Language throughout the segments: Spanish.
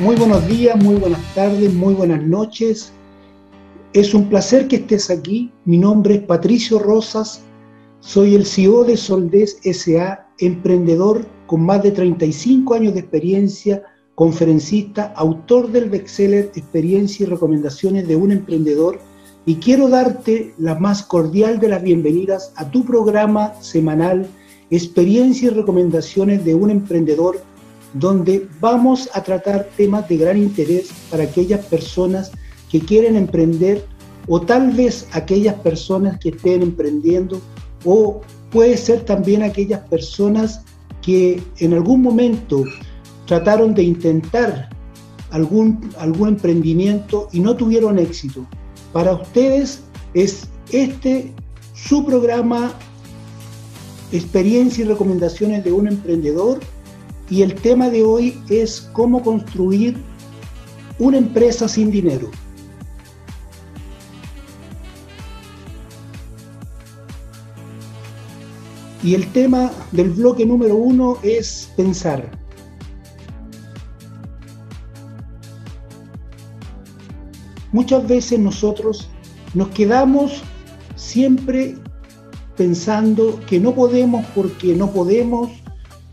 muy buenos días, muy buenas tardes, muy buenas noches. Es un placer que estés aquí. Mi nombre es Patricio Rosas, soy el CEO de Soldés SA, emprendedor con más de 35 años de experiencia, conferencista, autor del bestseller Experiencia y Recomendaciones de un Emprendedor y quiero darte la más cordial de las bienvenidas a tu programa semanal Experiencia y Recomendaciones de un Emprendedor donde vamos a tratar temas de gran interés para aquellas personas que quieren emprender o tal vez aquellas personas que estén emprendiendo o puede ser también aquellas personas que en algún momento trataron de intentar algún, algún emprendimiento y no tuvieron éxito. Para ustedes es este su programa Experiencia y recomendaciones de un emprendedor y el tema de hoy es cómo construir una empresa sin dinero. Y el tema del bloque número uno es pensar. Muchas veces nosotros nos quedamos siempre pensando que no podemos porque no podemos,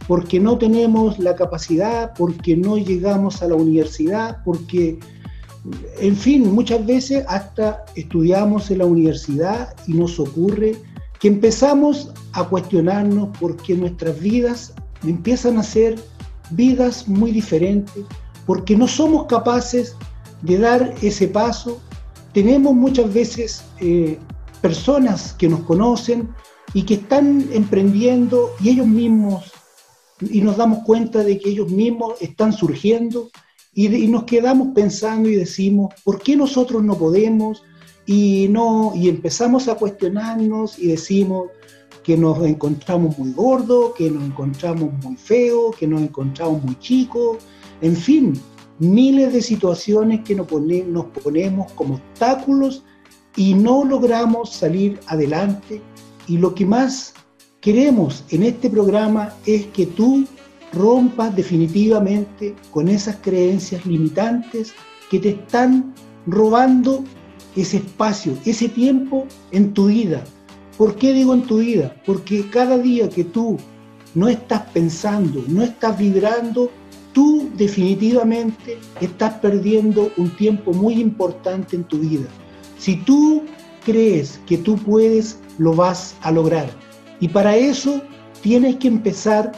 porque no tenemos la capacidad, porque no llegamos a la universidad, porque, en fin, muchas veces hasta estudiamos en la universidad y nos ocurre que empezamos a cuestionarnos porque nuestras vidas empiezan a ser vidas muy diferentes, porque no somos capaces de dar ese paso. Tenemos muchas veces eh, personas que nos conocen y que están emprendiendo y ellos mismos y nos damos cuenta de que ellos mismos están surgiendo y, nos quedamos pensando y decimos, ¿por qué nosotros no podemos? Y, no, y empezamos a cuestionarnos y decimos que nos encontramos muy gordos, que nos encontramos muy feos, que nos encontramos muy chicos, en fin, miles de situaciones que nos, nos ponemos como obstáculos y no logramos salir adelante. Y lo que más queremos en este programa es que tú rompas definitivamente con esas creencias limitantes que te están robando ese espacio, ese tiempo en tu vida. ¿Por qué digo en tu vida? Porque cada día que tú no estás pensando, no estás vibrando, tú definitivamente estás perdiendo un tiempo muy importante en tu vida. Si tú crees que tú puedes, lo vas a lograr. Y para eso tienes que empezar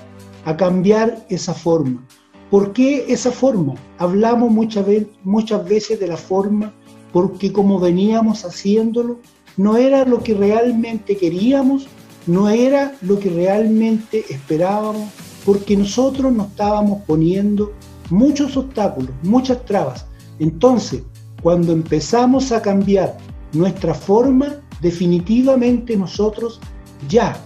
a cambiar esa forma. ¿Por qué esa forma? Hablamos muchas, muchas veces de la forma porque como veníamos haciéndolo, no era lo que realmente queríamos, no era lo que realmente esperábamos, porque nosotros nos estábamos poniendo muchos obstáculos, muchas trabas. Entonces, cuando empezamos a cambiar nuestra forma, definitivamente nosotros ya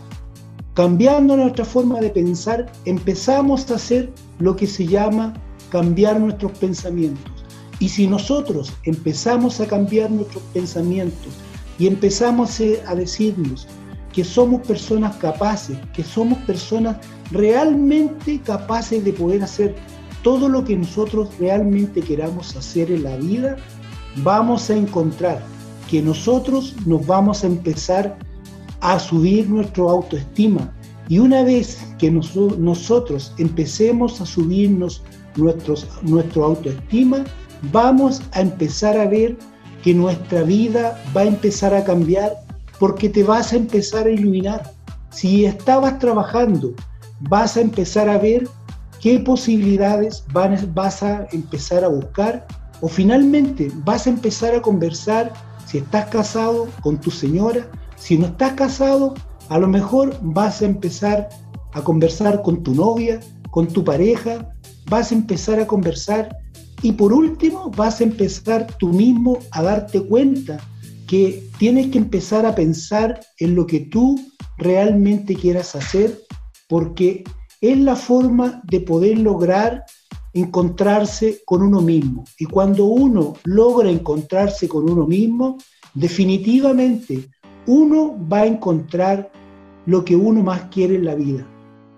Cambiando nuestra forma de pensar, empezamos a hacer lo que se llama cambiar nuestros pensamientos. Y si nosotros empezamos a cambiar nuestros pensamientos y empezamos a decirnos que somos personas capaces, que somos personas realmente capaces de poder hacer todo lo que nosotros realmente queramos hacer en la vida, vamos a encontrar que nosotros nos vamos a empezar a subir nuestra autoestima. Y una vez que nosotros empecemos a subirnos nuestros, nuestra autoestima, vamos a empezar a ver que nuestra vida va a empezar a cambiar porque te vas a empezar a iluminar. Si estabas trabajando, vas a empezar a ver qué posibilidades vas a empezar a buscar o finalmente vas a empezar a conversar si estás casado con tu señora si no estás casado, a lo mejor vas a empezar a conversar con tu novia, con tu pareja, vas a empezar a conversar y por último vas a empezar tú mismo a darte cuenta que tienes que empezar a pensar en lo que tú realmente quieras hacer porque es la forma de poder lograr encontrarse con uno mismo. Y cuando uno logra encontrarse con uno mismo, definitivamente uno va a encontrar lo que uno más quiere en la vida.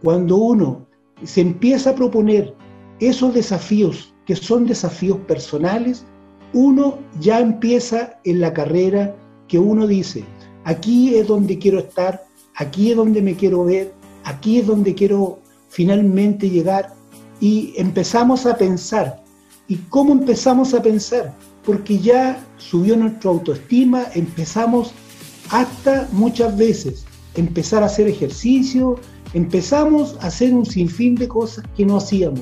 Cuando uno se empieza a proponer esos desafíos que son desafíos personales, uno ya empieza en la carrera que uno dice, aquí es donde quiero estar, aquí es donde me quiero ver, aquí es donde quiero finalmente llegar y empezamos a pensar. ¿Y cómo empezamos a pensar? Porque ya subió nuestra autoestima, empezamos hasta muchas veces empezar a hacer ejercicio, empezamos a hacer un sinfín de cosas que no hacíamos.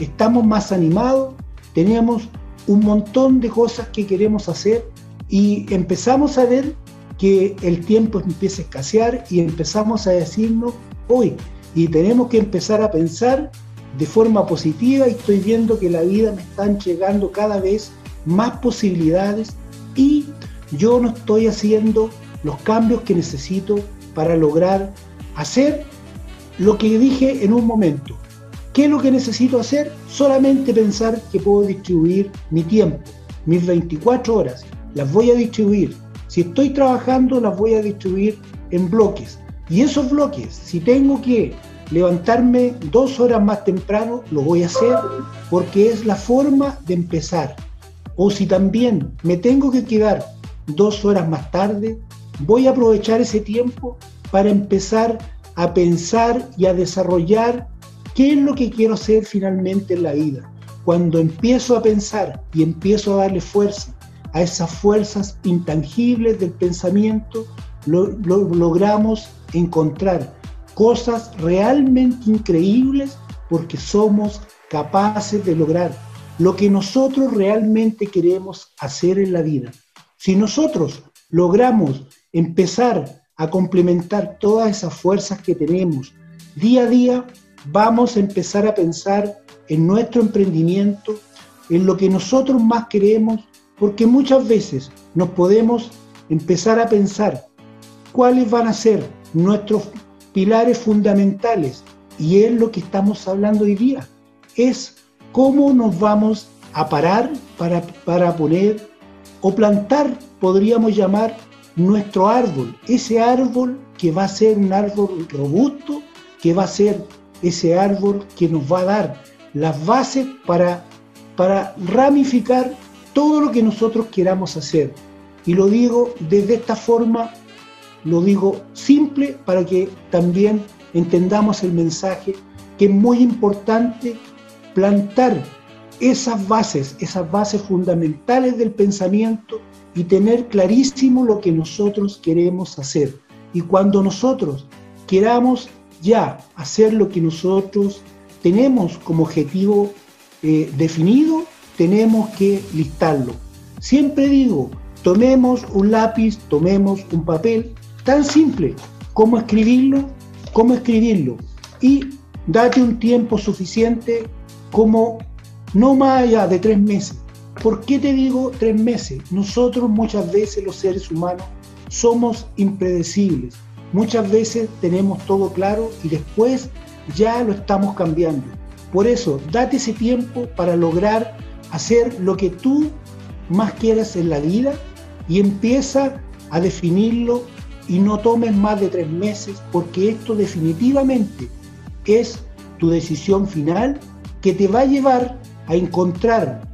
Estamos más animados, tenemos un montón de cosas que queremos hacer y empezamos a ver que el tiempo empieza a escasear y empezamos a decirnos hoy y tenemos que empezar a pensar de forma positiva y estoy viendo que la vida me están llegando cada vez más posibilidades y yo no estoy haciendo los cambios que necesito para lograr hacer lo que dije en un momento. ¿Qué es lo que necesito hacer? Solamente pensar que puedo distribuir mi tiempo, mis 24 horas, las voy a distribuir. Si estoy trabajando, las voy a distribuir en bloques. Y esos bloques, si tengo que levantarme dos horas más temprano, lo voy a hacer porque es la forma de empezar. O si también me tengo que quedar dos horas más tarde, voy a aprovechar ese tiempo para empezar a pensar y a desarrollar qué es lo que quiero hacer finalmente en la vida. Cuando empiezo a pensar y empiezo a darle fuerza a esas fuerzas intangibles del pensamiento, lo, logramos encontrar cosas realmente increíbles porque somos capaces de lograr lo que nosotros realmente queremos hacer en la vida. Si nosotros logramos empezar a complementar todas esas fuerzas que tenemos día a día, vamos a empezar a pensar en nuestro emprendimiento, en lo que nosotros más queremos, porque muchas veces nos podemos empezar a pensar cuáles van a ser nuestros pilares fundamentales y es lo que estamos hablando hoy día. Es cómo nos vamos a parar para, para poner o plantar, podríamos llamar, nuestro árbol. Ese árbol que va a ser un árbol robusto, que va a ser ese árbol que nos va a dar las bases para, para ramificar todo lo que nosotros queramos hacer. Y lo digo desde esta forma lo digo simple para que también entendamos el mensaje, que es muy importante plantar esas bases, esas bases fundamentales del pensamiento y tener clarísimo lo que nosotros queremos hacer. Y cuando nosotros queramos ya hacer lo que nosotros tenemos como objetivo eh, definido, tenemos que listarlo. Siempre digo, tomemos un lápiz, tomemos un papel Tan simple como escribirlo, como escribirlo. Y date un tiempo suficiente como no más allá de tres meses. ¿Por qué te digo tres meses? Nosotros muchas veces los seres humanos somos impredecibles. Muchas veces tenemos todo claro y después ya lo estamos cambiando. Por eso, date ese tiempo para lograr hacer lo que tú más quieras en la vida y empieza a definirlo y no tomes más de tres meses porque esto definitivamente es tu decisión final que te va a llevar a encontrar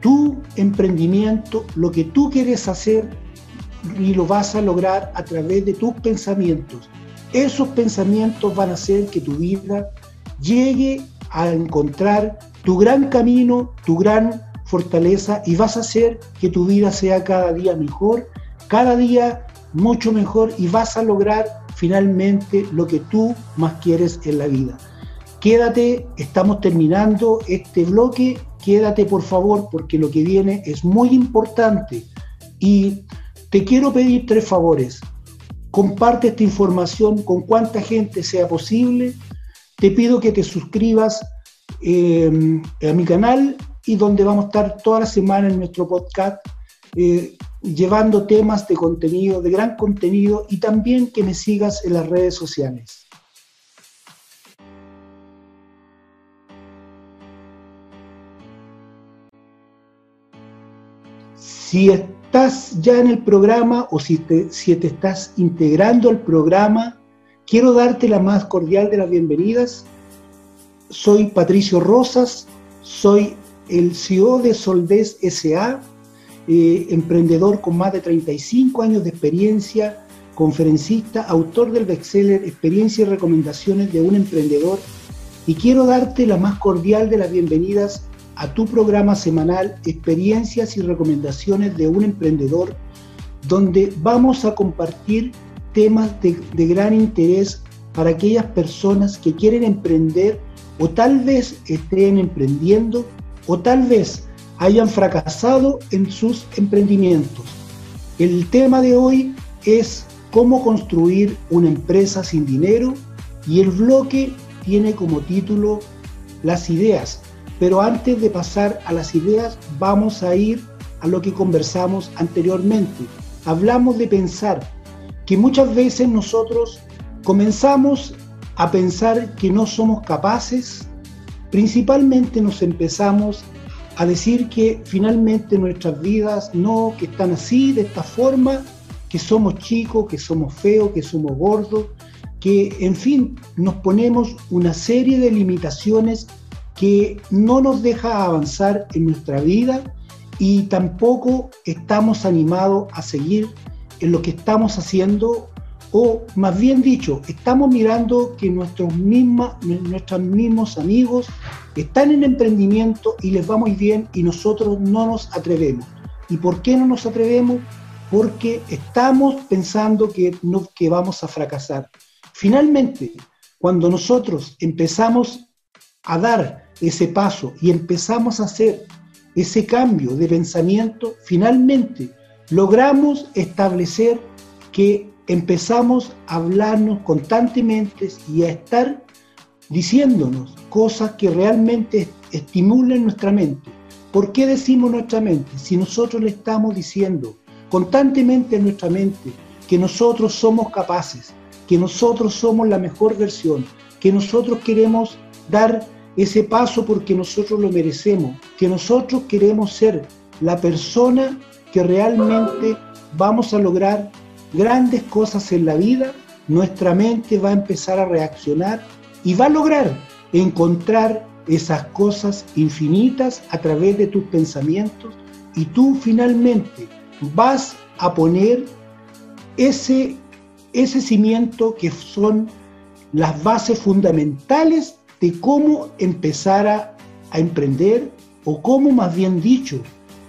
tu emprendimiento, lo que tú quieres hacer y lo vas a lograr a través de tus pensamientos. Esos pensamientos van a hacer que tu vida llegue a encontrar tu gran camino, tu gran fortaleza y vas a hacer que tu vida sea cada día mejor, cada día mucho mejor y vas a lograr finalmente lo que tú más quieres en la vida. Quédate, estamos terminando este bloque, quédate por favor porque lo que viene es muy importante y te quiero pedir tres favores. Comparte esta información con cuanta gente sea posible. Te pido que te suscribas eh, a mi canal y donde vamos a estar toda la semana en nuestro podcast eh, llevando temas de contenido, de gran contenido y también que me sigas en las redes sociales. Si estás ya en el programa o si te, si te estás integrando al programa, quiero darte la más cordial de las bienvenidas. Soy Patricio Rosas, soy el CEO de Soldes SA, eh, emprendedor con más de 35 años de experiencia, conferencista, autor del bestseller Experiencia y Recomendaciones de un Emprendedor. Y quiero darte la más cordial de las bienvenidas a tu programa semanal Experiencias y Recomendaciones de un Emprendedor, donde vamos a compartir temas de, de gran interés para aquellas personas que quieren emprender o tal vez estén emprendiendo o tal vez hayan fracasado en sus emprendimientos. El tema de hoy es cómo construir una empresa sin dinero y el bloque tiene como título las ideas. Pero antes de pasar a las ideas vamos a ir a lo que conversamos anteriormente. Hablamos de pensar, que muchas veces nosotros comenzamos a pensar que no somos capaces, principalmente nos empezamos a decir que finalmente nuestras vidas no, que están así, de esta forma, que somos chicos, que somos feos, que somos gordos, que en fin, nos ponemos una serie de limitaciones que no nos deja avanzar en nuestra vida y tampoco estamos animados a seguir en lo que estamos haciendo o más bien dicho, estamos mirando que nuestros, nuestros mismos amigos están en emprendimiento y les va muy bien y nosotros no nos atrevemos. ¿Y por qué no nos atrevemos? Porque estamos pensando que, no, que vamos a fracasar. Finalmente, cuando nosotros empezamos a dar ese paso y empezamos a hacer ese cambio de pensamiento, finalmente logramos establecer que empezamos a hablarnos constantemente y a estar diciéndonos cosas que realmente estimulen nuestra mente. ¿Por qué decimos nuestra mente? Si nosotros le estamos diciendo constantemente a nuestra mente que nosotros somos capaces, que nosotros somos la mejor versión, que nosotros queremos dar ese paso porque nosotros lo merecemos, que nosotros queremos ser la persona que realmente vamos a lograr grandes cosas en la vida, nuestra mente va a empezar a reaccionar y va a lograr encontrar esas cosas infinitas a través de tus pensamientos y tú finalmente vas a poner ese, ese cimiento que son las bases fundamentales de cómo empezar a, a emprender o cómo más bien dicho,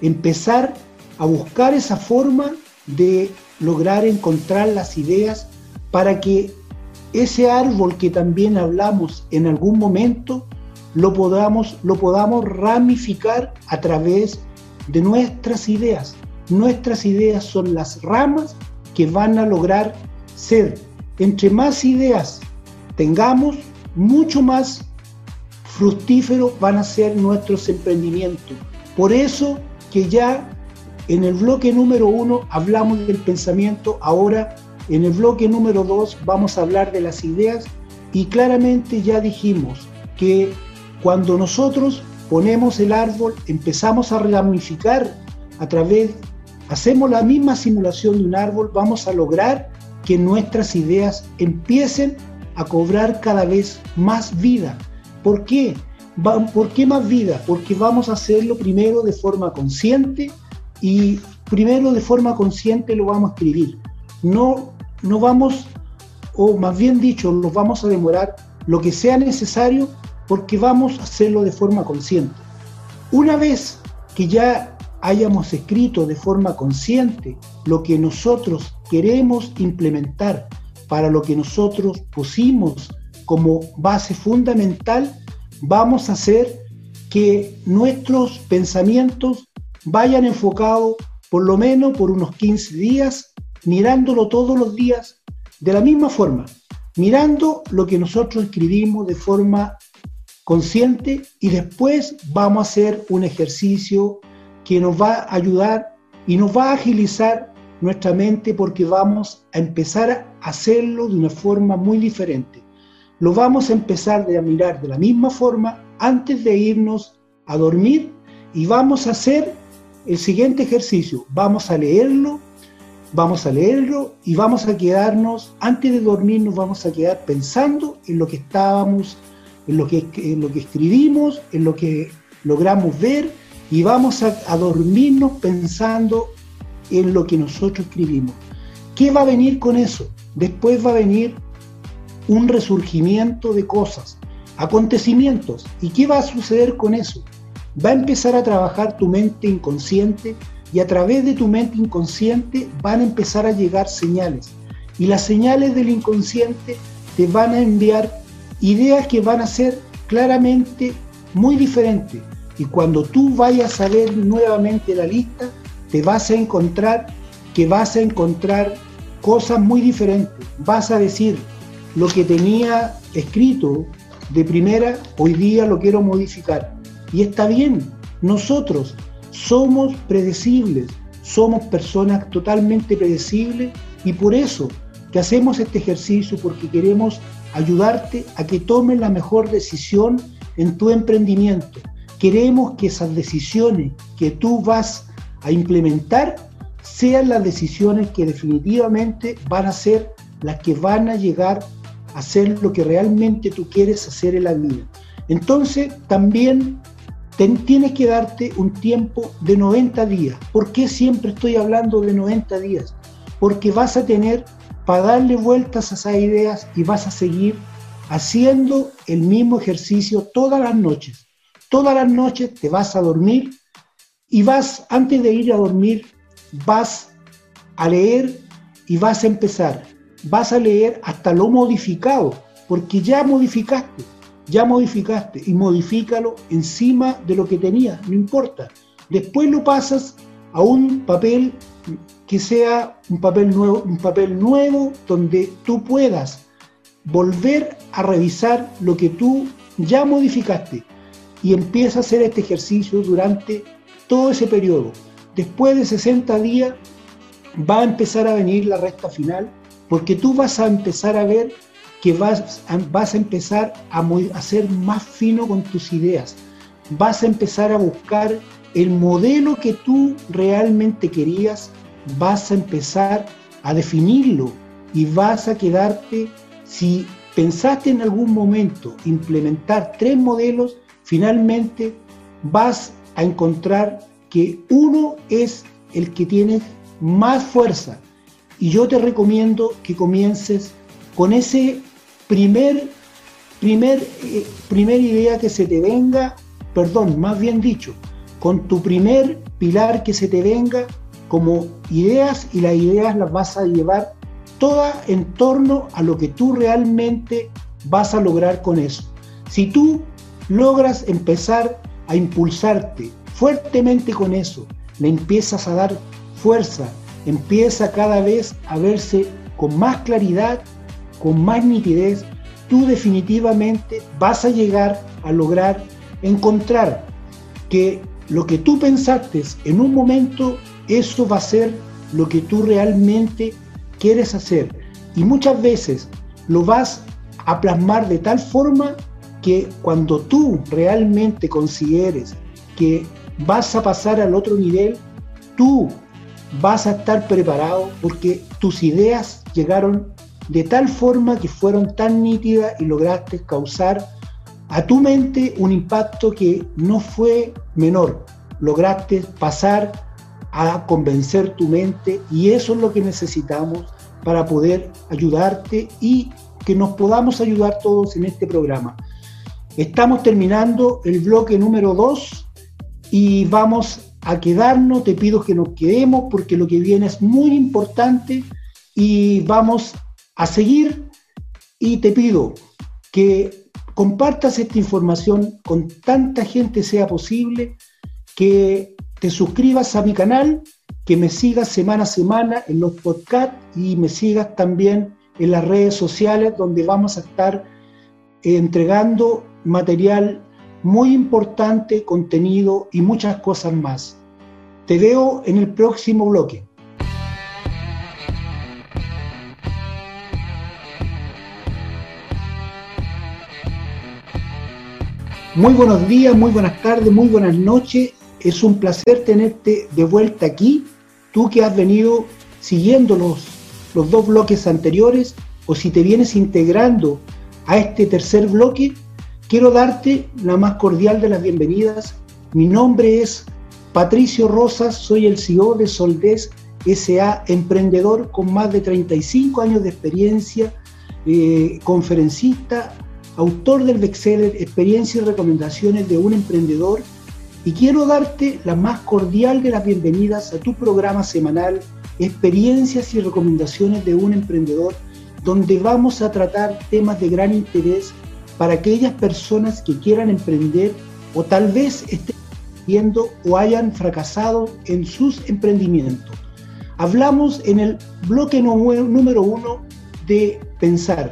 empezar a buscar esa forma de lograr encontrar las ideas para que ese árbol que también hablamos en algún momento lo podamos, lo podamos ramificar a través de nuestras ideas. Nuestras ideas son las ramas que van a lograr ser. Entre más ideas tengamos, mucho más fructíferos van a ser nuestros emprendimientos. Por eso que ya en el bloque número uno hablamos del pensamiento, ahora en el bloque número dos vamos a hablar de las ideas y claramente ya dijimos que cuando nosotros ponemos el árbol, empezamos a ramificar a través, hacemos la misma simulación de un árbol, vamos a lograr que nuestras ideas empiecen a cobrar cada vez más vida. ¿Por qué? ¿Por qué más vida? Porque vamos a hacerlo primero de forma consciente, y primero de forma consciente lo vamos a escribir. No, no vamos, o más bien dicho, lo vamos a demorar lo que sea necesario porque vamos a hacerlo de forma consciente. Una vez que ya hayamos escrito de forma consciente lo que nosotros queremos implementar para lo que nosotros pusimos como base fundamental, vamos a hacer que nuestros pensamientos vayan enfocados por lo menos por unos 15 días, mirándolo todos los días de la misma forma, mirando lo que nosotros escribimos de forma consciente y después vamos a hacer un ejercicio que nos va a ayudar y nos va a agilizar nuestra mente porque vamos a empezar a hacerlo de una forma muy diferente. Lo vamos a empezar a mirar de la misma forma antes de irnos a dormir y vamos a hacer el siguiente ejercicio, vamos a leerlo, vamos a leerlo y vamos a quedarnos, antes de dormir nos vamos a quedar pensando en lo que estábamos, en lo que, en lo que escribimos, en lo que logramos ver y vamos a, a dormirnos pensando en lo que nosotros escribimos. ¿Qué va a venir con eso? Después va a venir un resurgimiento de cosas, acontecimientos. ¿Y qué va a suceder con eso? Va a empezar a trabajar tu mente inconsciente y a través de tu mente inconsciente van a empezar a llegar señales. Y las señales del inconsciente te van a enviar ideas que van a ser claramente muy diferentes. Y cuando tú vayas a ver nuevamente la lista, te vas a encontrar que vas a encontrar cosas muy diferentes. Vas a decir, lo que tenía escrito de primera, hoy día lo quiero modificar. Y está bien, nosotros somos predecibles, somos personas totalmente predecibles y por eso que hacemos este ejercicio, porque queremos ayudarte a que tomes la mejor decisión en tu emprendimiento. Queremos que esas decisiones que tú vas a implementar sean las decisiones que definitivamente van a ser las que van a llegar a hacer lo que realmente tú quieres hacer en la vida. Entonces, también tienes que darte un tiempo de 90 días. ¿Por qué siempre estoy hablando de 90 días? Porque vas a tener para darle vueltas a esas ideas y vas a seguir haciendo el mismo ejercicio todas las noches. Todas las noches te vas a dormir y vas, antes de ir a dormir, vas a leer y vas a empezar. Vas a leer hasta lo modificado, porque ya modificaste, ya modificaste y modifícalo encima de lo que tenías, no importa. Después lo pasas a un papel que sea un papel nuevo, un papel nuevo donde tú puedas volver a revisar lo que tú ya modificaste y empieza a hacer este ejercicio durante todo ese periodo. Después de 60 días va a empezar a venir la recta final porque tú vas a empezar a ver que vas a, vas a empezar a, a ser más fino con tus ideas. Vas a empezar a buscar el modelo que tú realmente querías vas a empezar a definirlo y vas a quedarte, si pensaste en algún momento implementar tres modelos, finalmente vas a encontrar que uno es el que tiene más fuerza. Y yo te recomiendo que comiences con ese primer, primer, eh, primera idea que se te venga, perdón, más bien dicho, con tu primer pilar que se te venga como ideas y las ideas las vas a llevar todas en torno a lo que tú realmente vas a lograr con eso. Si tú logras empezar a impulsarte fuertemente con eso, le empiezas a dar fuerza, empieza cada vez a verse con más claridad, con más nitidez, tú definitivamente vas a llegar a lograr encontrar que lo que tú pensaste en un momento eso va a ser lo que tú realmente quieres hacer. Y muchas veces lo vas a plasmar de tal forma que cuando tú realmente consideres que vas a pasar al otro nivel, tú vas a estar preparado porque tus ideas llegaron de tal forma que fueron tan nítidas y lograste causar a tu mente un impacto que no fue menor. Lograste pasar a convencer tu mente y eso es lo que necesitamos para poder ayudarte y que nos podamos ayudar todos en este programa. Estamos terminando el bloque número 2 y vamos a quedarnos, te pido que nos quedemos porque lo que viene es muy importante y vamos a seguir. Y te pido que compartas esta información con tanta gente sea posible, que te suscribas a mi canal, que me sigas semana a semana en los podcasts y me sigas también en las redes sociales donde vamos a estar entregando material muy importante, contenido y muchas cosas más. Te veo en el próximo bloque. Muy buenos días, muy buenas tardes, muy buenas noches es un placer tenerte de vuelta aquí, tú que has venido siguiendo los, los dos bloques anteriores o si te vienes integrando a este tercer bloque, quiero darte la más cordial de las bienvenidas. Mi nombre es Patricio Rosas, soy el CEO de Soldes SA, emprendedor con más de 35 años de experiencia, eh, conferencista, autor del bestseller Experiencias y recomendaciones de un emprendedor. Y quiero darte la más cordial de las bienvenidas a tu programa semanal Experiencias y recomendaciones de un emprendedor, donde vamos a tratar temas de gran interés para aquellas personas que quieran emprender o tal vez estén viendo o hayan fracasado en sus emprendimientos. Hablamos en el bloque número uno de pensar.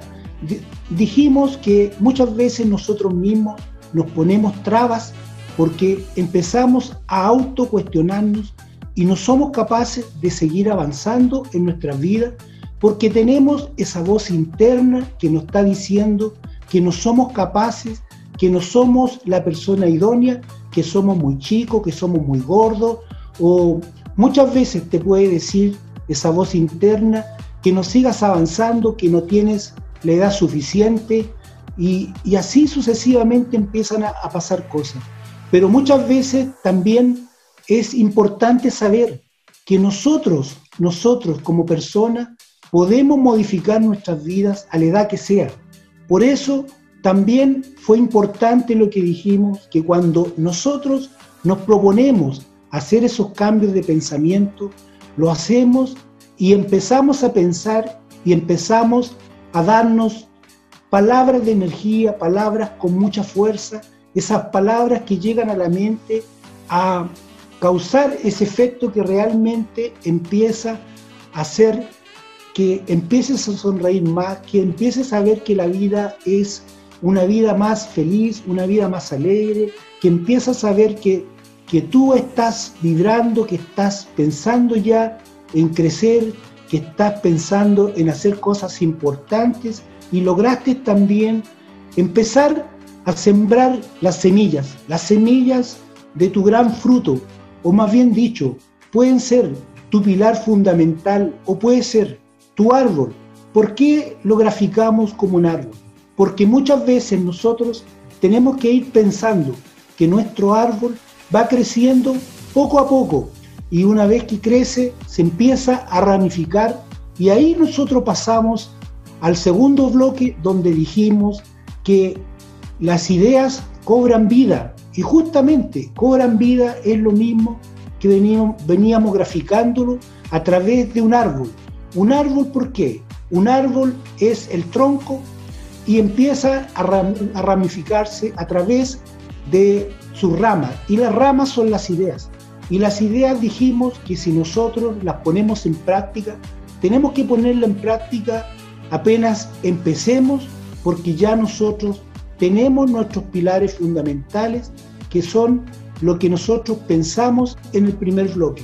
Dijimos que muchas veces nosotros mismos nos ponemos trabas porque empezamos a autocuestionarnos y no somos capaces de seguir avanzando en nuestra vida porque tenemos esa voz interna que nos está diciendo que no somos capaces, que no somos la persona idónea, que somos muy chicos, que somos muy gordos, o muchas veces te puede decir esa voz interna que no sigas avanzando, que no tienes la edad suficiente, y, así sucesivamente empiezan a, a pasar cosas. Pero muchas veces también es importante saber que nosotros, nosotros como personas, podemos modificar nuestras vidas a la edad que sea. Por eso también fue importante lo que dijimos, que cuando nosotros nos proponemos hacer esos cambios de pensamiento, lo hacemos y empezamos a pensar y empezamos a darnos palabras de energía, palabras con mucha fuerza, esas palabras que llegan a la mente a causar ese efecto que realmente empieza a hacer que empieces a sonreír más, que empieces a ver que la vida es una vida más feliz, una vida más alegre, que empiezas a ver que, que tú estás vibrando, que estás pensando ya en crecer, que estás pensando en hacer cosas importantes y lograste también empezar a sembrar las semillas, las semillas de tu gran fruto, o más bien dicho, pueden ser tu pilar fundamental o puede ser tu árbol. ¿Por qué lo graficamos como un árbol? Porque muchas veces nosotros tenemos que ir pensando que nuestro árbol va creciendo poco a poco y una vez que crece se empieza a ramificar y ahí nosotros pasamos al segundo bloque donde dijimos que las ideas cobran vida y justamente cobran vida es lo mismo que veníamos, veníamos graficándolo a través de un árbol. Un árbol, ¿por qué? Un árbol es el tronco y empieza a, ramificarse a través de sus ramas. Y las ramas son las ideas. Y las ideas dijimos que si nosotros las ponemos en práctica, tenemos que ponerla en práctica apenas empecemos, porque ya nosotros tenemos nuestros pilares fundamentales, que son lo que nosotros pensamos en el primer bloque.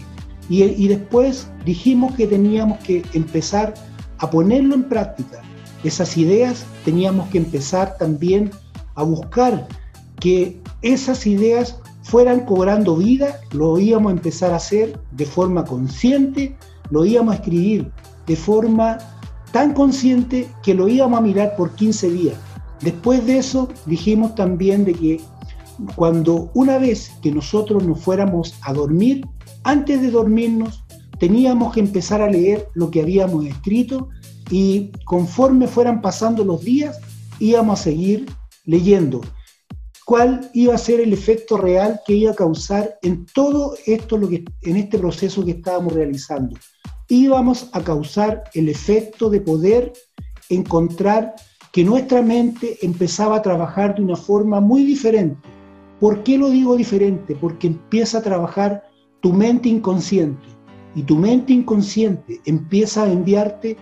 Y, después dijimos que teníamos que empezar a ponerlo en práctica. Esas ideas teníamos que empezar también a buscar que esas ideas fueran cobrando vida, lo íbamos a empezar a hacer de forma consciente, lo íbamos a escribir de forma tan consciente que lo íbamos a mirar por 15 días. Después de eso dijimos también de que cuando una vez que nosotros nos fuéramos a dormir, antes de dormirnos, teníamos que empezar a leer lo que habíamos escrito y conforme fueran pasando los días, íbamos a seguir leyendo cuál iba a ser el efecto real que iba a causar en todo esto, lo que, en este proceso que estábamos realizando. Íbamos a causar el efecto de poder encontrar que nuestra mente empezaba a trabajar de una forma muy diferente. ¿Por qué lo digo diferente? Porque empieza a trabajar tu mente inconsciente y tu mente inconsciente empieza a enviarte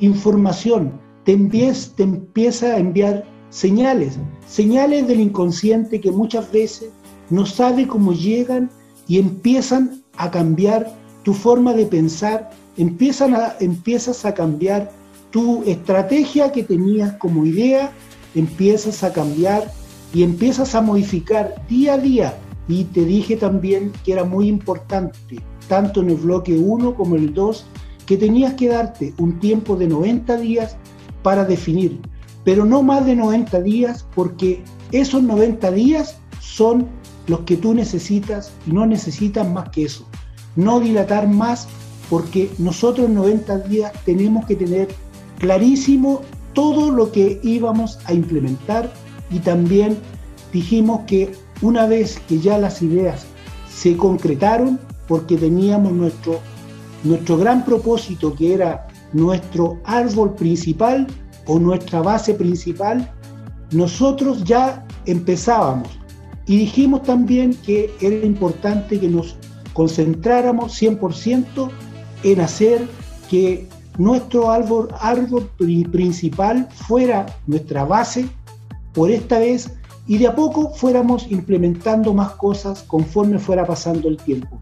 información, te empieza, te empieza a enviar señales, señales del inconsciente que muchas veces no sabe cómo llegan y empiezan a cambiar tu forma de pensar, empiezan empiezas a cambiar tu estrategia que tenías como idea, empiezas a cambiar y empiezas a modificar día a día. Y te dije también que era muy importante, tanto en el bloque 1 como el 2, que tenías que darte un tiempo de 90 días para definir pero no más de 90 días porque esos 90 días son los que tú necesitas y no necesitas más que eso. No dilatar más porque nosotros en 90 días tenemos que tener clarísimo todo lo que íbamos a implementar y también dijimos que una vez que ya las ideas se concretaron, porque teníamos nuestro, nuestro gran propósito que era nuestro árbol principal o nuestra base principal, nosotros ya empezábamos. Y dijimos también que era importante que nos concentráramos 100% en hacer que nuestro árbol, árbol principal fuera nuestra base. Por esta vez y de a poco fuéramos implementando más cosas conforme fuera pasando el tiempo.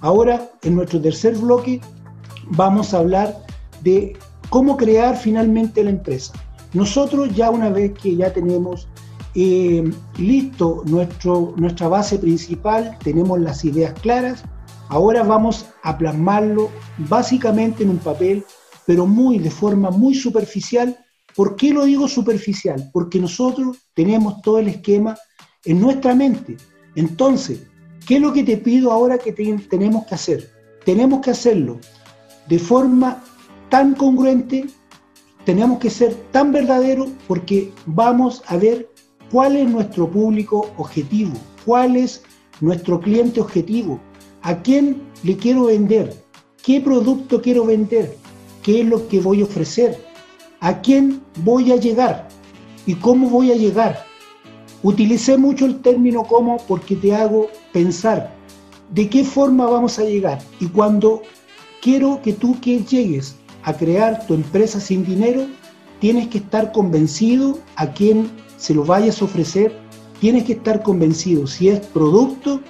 Ahora, en nuestro tercer bloque, vamos a hablar de cómo crear finalmente la empresa. Nosotros ya una vez que ya tenemos eh, listo nuestro, nuestra base principal, tenemos las ideas claras, ahora vamos a plasmarlo básicamente en un papel, pero muy de forma muy superficial. ¿Por qué lo digo superficial? Porque nosotros tenemos todo el esquema en nuestra mente. Entonces, ¿qué es lo que te pido ahora que tenemos que hacer? Tenemos que hacerlo de forma tan congruente, tenemos que ser tan verdaderos porque vamos a ver cuál es nuestro público objetivo, cuál es nuestro cliente objetivo, a quién le quiero vender, qué producto quiero vender, qué es lo que voy a ofrecer, a quién voy a llegar y cómo voy a llegar. Utilicé mucho el término cómo porque te hago pensar. De qué forma vamos a llegar y cuando quiero que tú que llegues a crear tu empresa sin dinero, tienes que estar convencido a quién se lo vayas a ofrecer, tienes que estar convencido. Si es producto,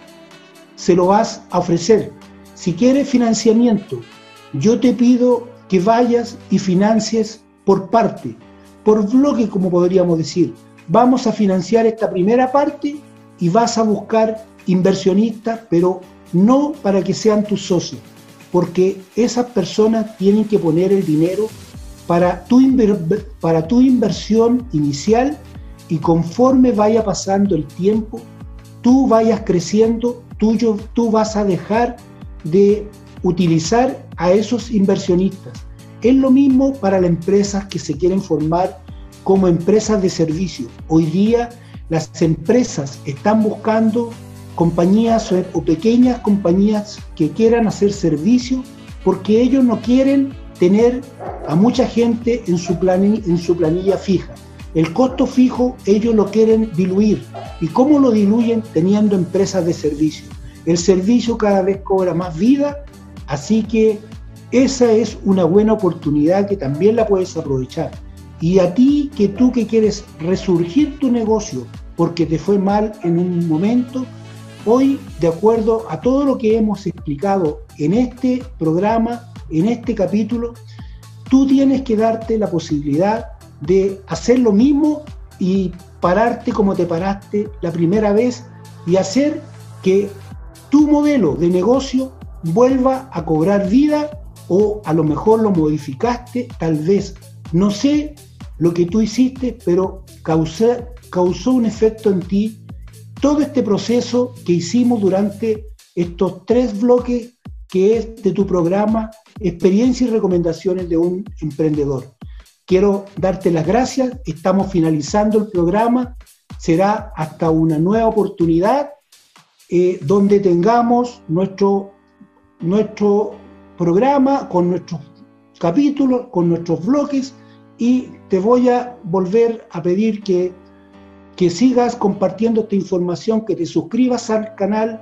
se lo vas a ofrecer. Si quieres financiamiento, yo te pido que vayas y financies por parte, por bloque, como podríamos decir. Vamos a financiar esta primera parte y vas a buscar inversionistas, pero no para que sean tus socios, porque esas personas tienen que poner el dinero para tu, inversión inicial y conforme vaya pasando el tiempo, tú vayas creciendo, tú vas a dejar de utilizar a esos inversionistas. Es lo mismo para las empresas que se quieren formar como empresas de servicio. Hoy día las empresas están buscando compañías o pequeñas compañías que quieran hacer servicio porque ellos no quieren tener a mucha gente en su, planilla, en su planilla fija. El costo fijo ellos lo quieren diluir. ¿Y cómo lo diluyen? Teniendo empresas de servicio. El servicio cada vez cobra más vida, así que esa es una buena oportunidad que también la puedes aprovechar. Y a ti que tú que quieres resurgir tu negocio porque te fue mal en un momento, Hoy, de acuerdo a todo lo que hemos explicado en este programa, en este capítulo, tú tienes que darte la posibilidad de hacer lo mismo y pararte como te paraste la primera vez y hacer que tu modelo de negocio vuelva a cobrar vida o a lo mejor lo modificaste, tal vez. No sé lo que tú hiciste, pero causó un efecto en ti todo este proceso que hicimos durante estos tres bloques que es de tu programa Experiencia y Recomendaciones de un Emprendedor. Quiero darte las gracias, estamos finalizando el programa, será hasta una nueva oportunidad eh, donde tengamos nuestro, nuestro programa con nuestros capítulos, con nuestros bloques y te voy a volver a pedir que que sigas compartiendo esta información, que te suscribas al canal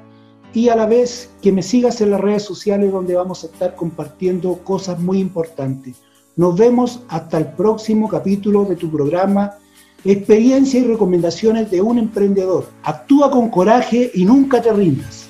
y a la vez que me sigas en las redes sociales donde vamos a estar compartiendo cosas muy importantes. Nos vemos hasta el próximo capítulo de tu programa Experiencia y recomendaciones de un emprendedor. Actúa con coraje y nunca te rindas.